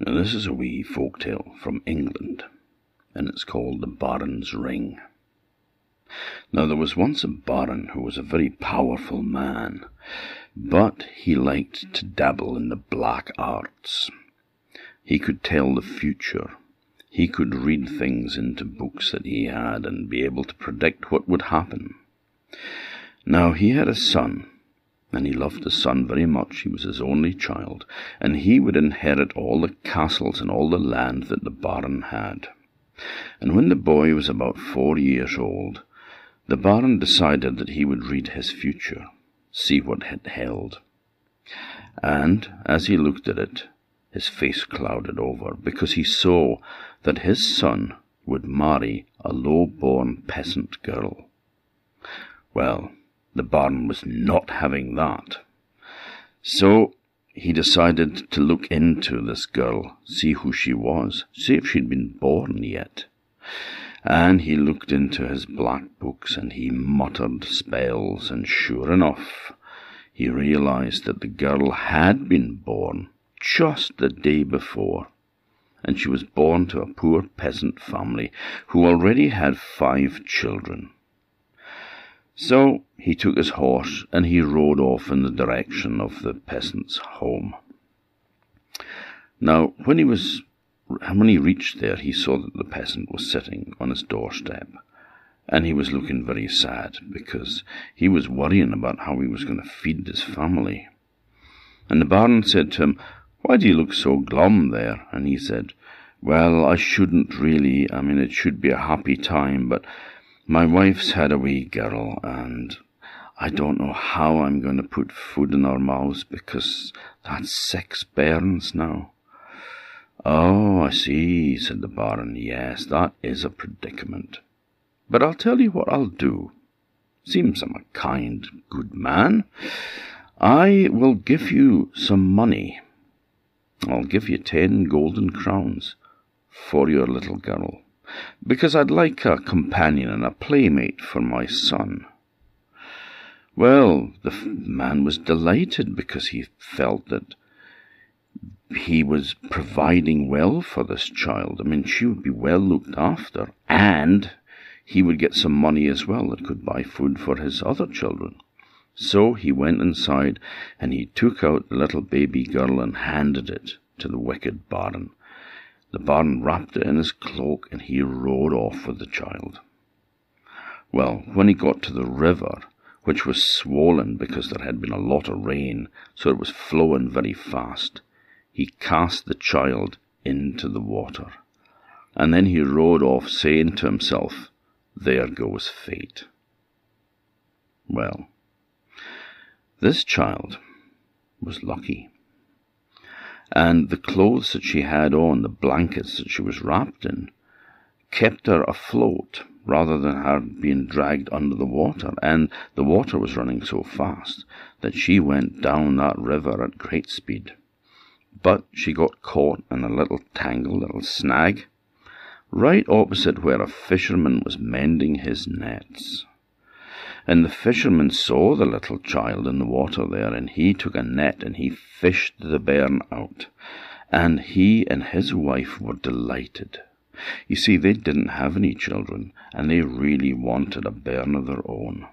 Now, this is a wee folk tale from England, and it's called The Baron's Ring. Now, there was once a baron who was a very powerful man, but he liked to dabble in the black arts. He could tell the future. He could read things into books that he had and be able to predict what would happen. Now, he had a son and he loved his son very much. He was his only child, and he would inherit all the castles and all the land that the baron had. And when the boy was about four years old, the baron decided that he would read his future, see what it held. And as he looked at it, his face clouded over, because he saw that his son would marry a low born peasant girl. Well, the baron was not having that. So he decided to look into this girl, see who she was, see if she'd been born yet. And he looked into his black books and he muttered spells, and sure enough, he realized that the girl had been born just the day before. And she was born to a poor peasant family who already had five children. So he took his horse and he rode off in the direction of the peasant's home. Now, when he was when he reached there, he saw that the peasant was sitting on his doorstep, and he was looking very sad because he was worrying about how he was going to feed his family. And the baron said to him, Why do you look so glum there? And he said, Well, I shouldn't really. I mean, it should be a happy time, but my wife's had a wee girl, and I don't know how I'm going to put food in our mouths because that's six bairns now. Oh, I see, said the baron. Yes, that is a predicament. But I'll tell you what I'll do. Seems I'm a kind, good man. I will give you some money. I'll give you ten golden crowns for your little girl because I'd like a companion and a playmate for my son. Well, the man was delighted because he felt that he was providing well for this child. I mean, she would be well looked after, and he would get some money as well that could buy food for his other children. So he went inside and he took out the little baby girl and handed it to the wicked baron. The baron wrapped it in his cloak and he rode off with the child. Well, when he got to the river, which was swollen because there had been a lot of rain, so it was flowing very fast, he cast the child into the water. And then he rode off, saying to himself, There goes fate. Well, this child was lucky and the clothes that she had on, the blankets that she was wrapped in, kept her afloat rather than her being dragged under the water. And the water was running so fast that she went down that river at great speed. But she got caught in a little tangle, little snag, right opposite where a fisherman was mending his nets. And the fisherman saw the little child in the water there, and he took a net and he fished the bairn out. And he and his wife were delighted. You see, they didn't have any children, and they really wanted a bairn of their own.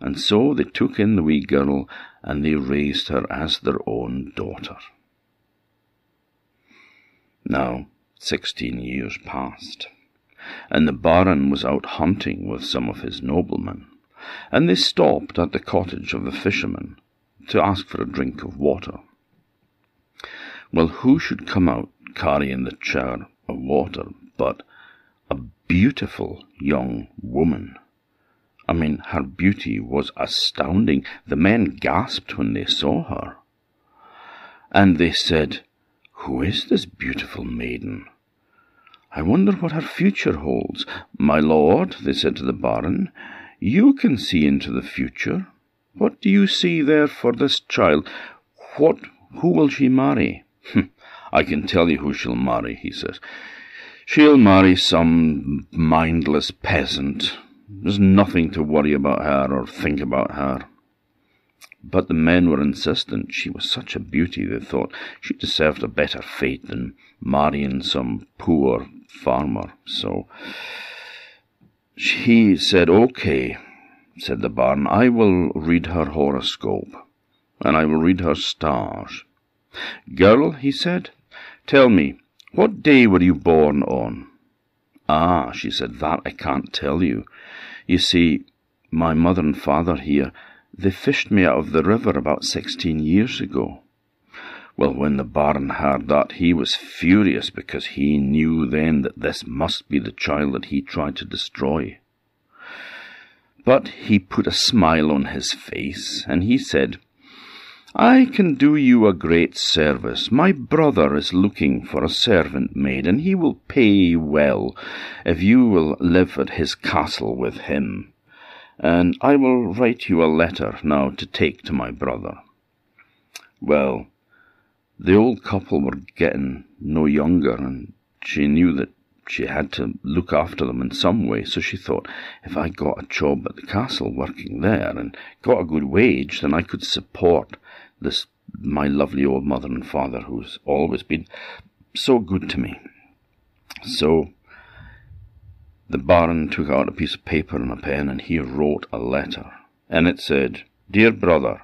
And so they took in the wee girl, and they raised her as their own daughter. Now, sixteen years passed, and the baron was out hunting with some of his noblemen and they stopped at the cottage of the fisherman to ask for a drink of water. Well, who should come out carrying the jar of water but a beautiful young woman? I mean, her beauty was astounding. The men gasped when they saw her. And they said, Who is this beautiful maiden? I wonder what her future holds. My lord, they said to the baron, you can see into the future. What do you see there for this child? What, who will she marry? Hmm, I can tell you who she'll marry, he says. She'll marry some mindless peasant. There's nothing to worry about her or think about her. But the men were insistent. She was such a beauty, they thought. She deserved a better fate than marrying some poor farmer. So he said, Okay, said the Baron, I will read her horoscope, and I will read her stars. Girl, he said, tell me, what day were you born on? Ah, she said, that I can't tell you. You see, my mother and father here, they fished me out of the river about sixteen years ago. Well, when the Baron heard that, he was furious because he knew then that this must be the child that he tried to destroy. But he put a smile on his face, and he said, I can do you a great service. My brother is looking for a servant maid, and he will pay well if you will live at his castle with him. And I will write you a letter now to take to my brother. Well, the old couple were getting no younger, and she knew that she had to look after them in some way. So she thought, if I got a job at the castle working there and got a good wage, then I could support this my lovely old mother and father who's always been so good to me. So the Baron took out a piece of paper and a pen and he wrote a letter. And it said, Dear brother,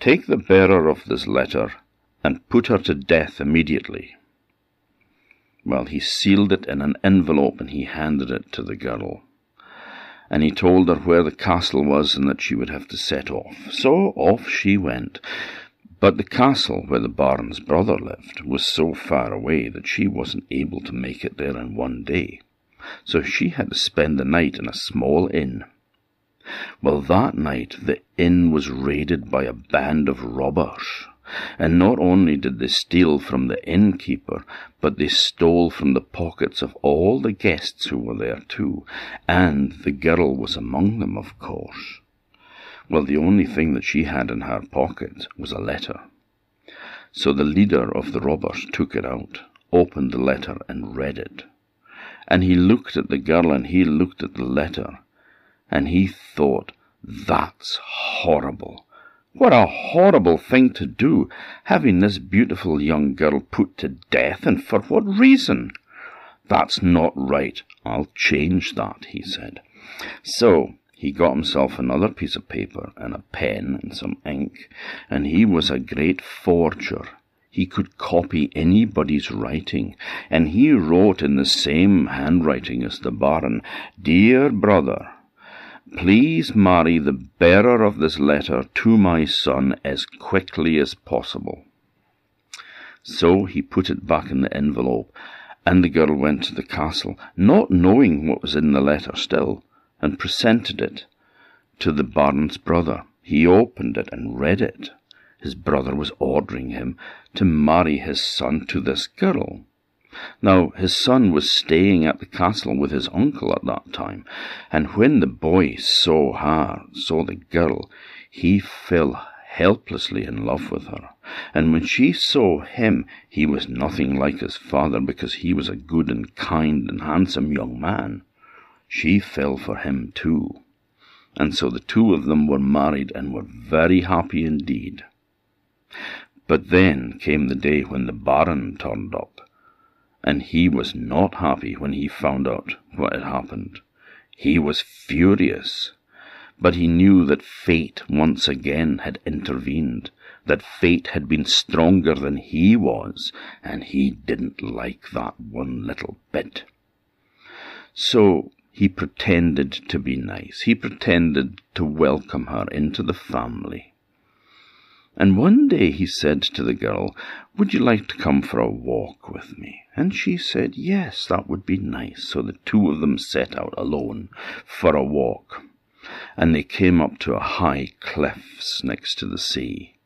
take the bearer of this letter and put her to death immediately. Well, he sealed it in an envelope and he handed it to the girl. And he told her where the castle was and that she would have to set off. So off she went. But the castle where the Baron's brother lived was so far away that she wasn't able to make it there in one day. So she had to spend the night in a small inn. Well, that night the inn was raided by a band of robbers. And not only did they steal from the innkeeper, but they stole from the pockets of all the guests who were there too, and the girl was among them, of course. Well, the only thing that she had in her pocket was a letter. So the leader of the robbers took it out, opened the letter, and read it. And he looked at the girl and he looked at the letter, and he thought, That's horrible. What a horrible thing to do, having this beautiful young girl put to death, and for what reason? That's not right. I'll change that, he said. So he got himself another piece of paper and a pen and some ink, and he was a great forger. He could copy anybody's writing, and he wrote in the same handwriting as the Baron, Dear brother, Please marry the bearer of this letter to my son as quickly as possible. So he put it back in the envelope, and the girl went to the castle, not knowing what was in the letter still, and presented it to the Baron's brother. He opened it and read it. His brother was ordering him to marry his son to this girl. Now his son was staying at the castle with his uncle at that time, and when the boy saw her, saw the girl, he fell helplessly in love with her. And when she saw him, he was nothing like his father because he was a good and kind and handsome young man. She fell for him too. And so the two of them were married and were very happy indeed. But then came the day when the Baron turned up and he was not happy when he found out what had happened. He was furious, but he knew that fate once again had intervened, that fate had been stronger than he was, and he didn't like that one little bit. So he pretended to be nice. He pretended to welcome her into the family. And one day he said to the girl, Would you like to come for a walk with me? And she said, Yes, that would be nice. So the two of them set out alone for a walk. And they came up to a high cliffs next to the sea.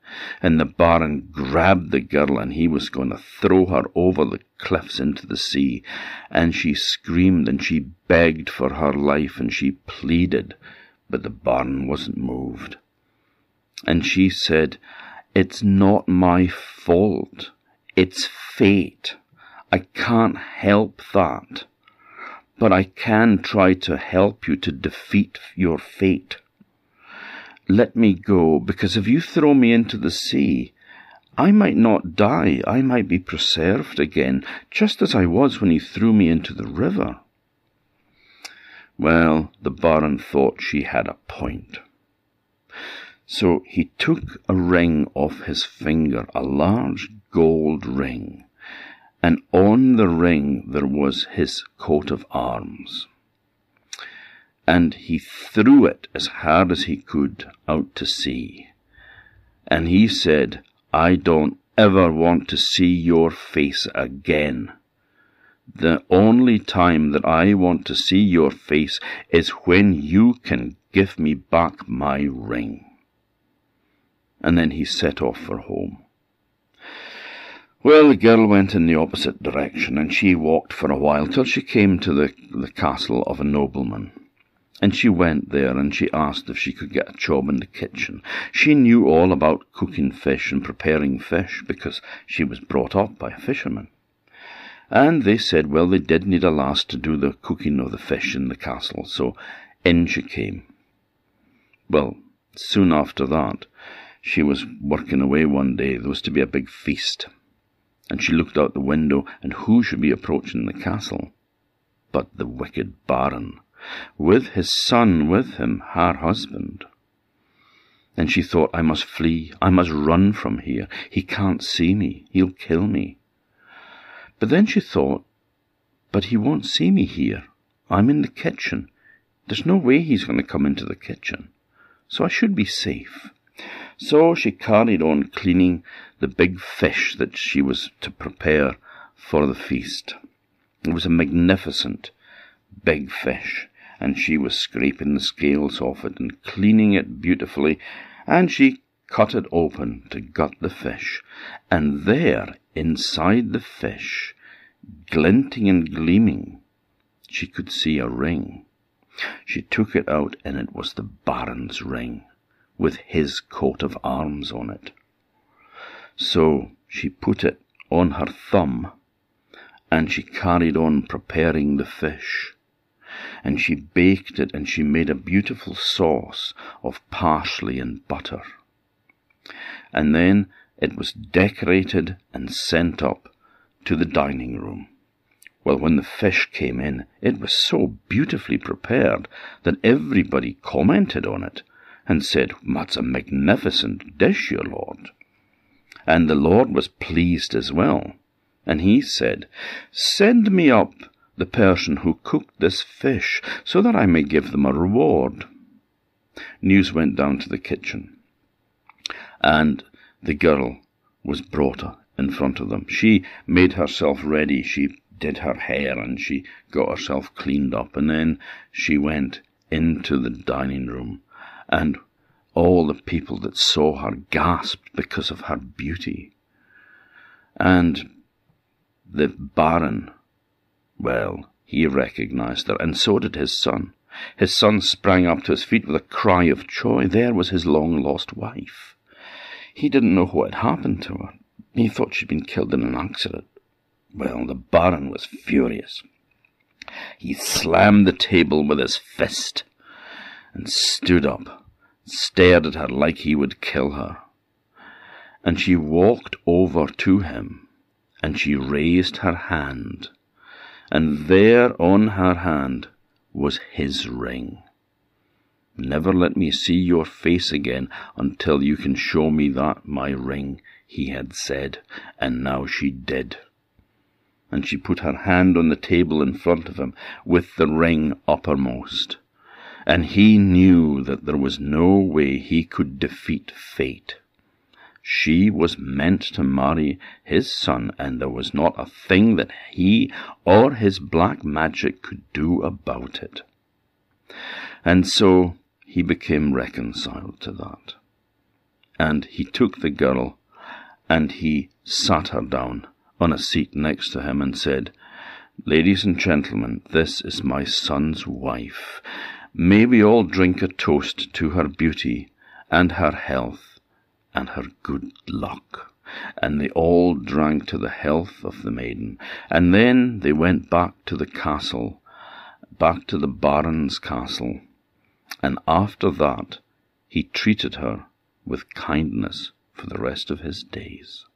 And the Baron grabbed the girl and he was going to throw her over the cliffs into the sea. And she screamed and she begged for her life and she pleaded, but the Baron wasn't moved. And she said, It's not my fault. It's fate. I can't help that. But I can try to help you to defeat your fate. let me go, because if you throw me into the sea, I might not die, I might be preserved again, just as I was when you threw me into the river. Well, the Baron thought she had a point. So he took a ring off his finger, a large gold ring, and on the ring there was his coat of arms. And he threw it as hard as he could out to sea. And he said, I don't ever want to see your face again. The only time that I want to see your face is when you can give me back my ring. And then he set off for home. Well, the girl went in the opposite direction, and she walked for a while till she came to the, the castle of a nobleman. And she went there and she asked if she could get a job in the kitchen. She knew all about cooking fish and preparing fish because she was brought up by a fisherman. And they said, well, they did need a lass to do the cooking of the fish in the castle, so in she came. Well, soon after that, she was working away one day. There was to be a big feast and she looked out the window, and who should be approaching the castle but the wicked Baron, with his son with him, her husband. And she thought, I must flee, I must run from here. He can't see me, he'll kill me. But then she thought, but he won't see me here. I'm in the kitchen. There's no way he's going to come into the kitchen. So I should be safe. So she carried on cleaning the big fish that she was to prepare for the feast. It was a magnificent big fish, and she was scraping the scales off it and cleaning it beautifully, and she cut it open to gut the fish, and there, inside the fish, glinting and gleaming, she could see a ring. She took it out, and it was the Baron's ring with his coat of arms on it. So she put it on her thumb, and she carried on preparing the fish. And she baked it, and she made a beautiful sauce of parsley and butter. And then it was decorated and sent up to the dining room. Well, when the fish came in, it was so beautifully prepared that everybody commented on it and said, That's a magnificent dish, your lord. And the Lord was pleased as well. And he said, Send me up the person who cooked this fish, so that I may give them a reward. News went down to the kitchen, and the girl was brought in front of them. She made herself ready. She did her hair and she got herself cleaned up, and then she went into the dining room and all the people that saw her gasped because of her beauty. And the Baron, well, he recognized her, and so did his son. His son sprang up to his feet with a cry of joy. There was his long lost wife. He didn't know what had happened to her. He thought she'd been killed in an accident. Well, the Baron was furious. He slammed the table with his fist and stood up stared at her like he would kill her. And she walked over to him, and she raised her hand, and there on her hand was his ring. Never let me see your face again until you can show me that my ring, he had said, and now she did. And she put her hand on the table in front of him, with the ring uppermost and he knew that there was no way he could defeat fate. She was meant to marry his son, and there was not a thing that he or his black magic could do about it. And so he became reconciled to that. And he took the girl and he sat her down on a seat next to him and said, Ladies and gentlemen, this is my son's wife, May we all drink a toast to her beauty and her health and her good luck. And they all drank to the health of the maiden. And then they went back to the castle, back to the Baron's castle. And after that, he treated her with kindness for the rest of his days.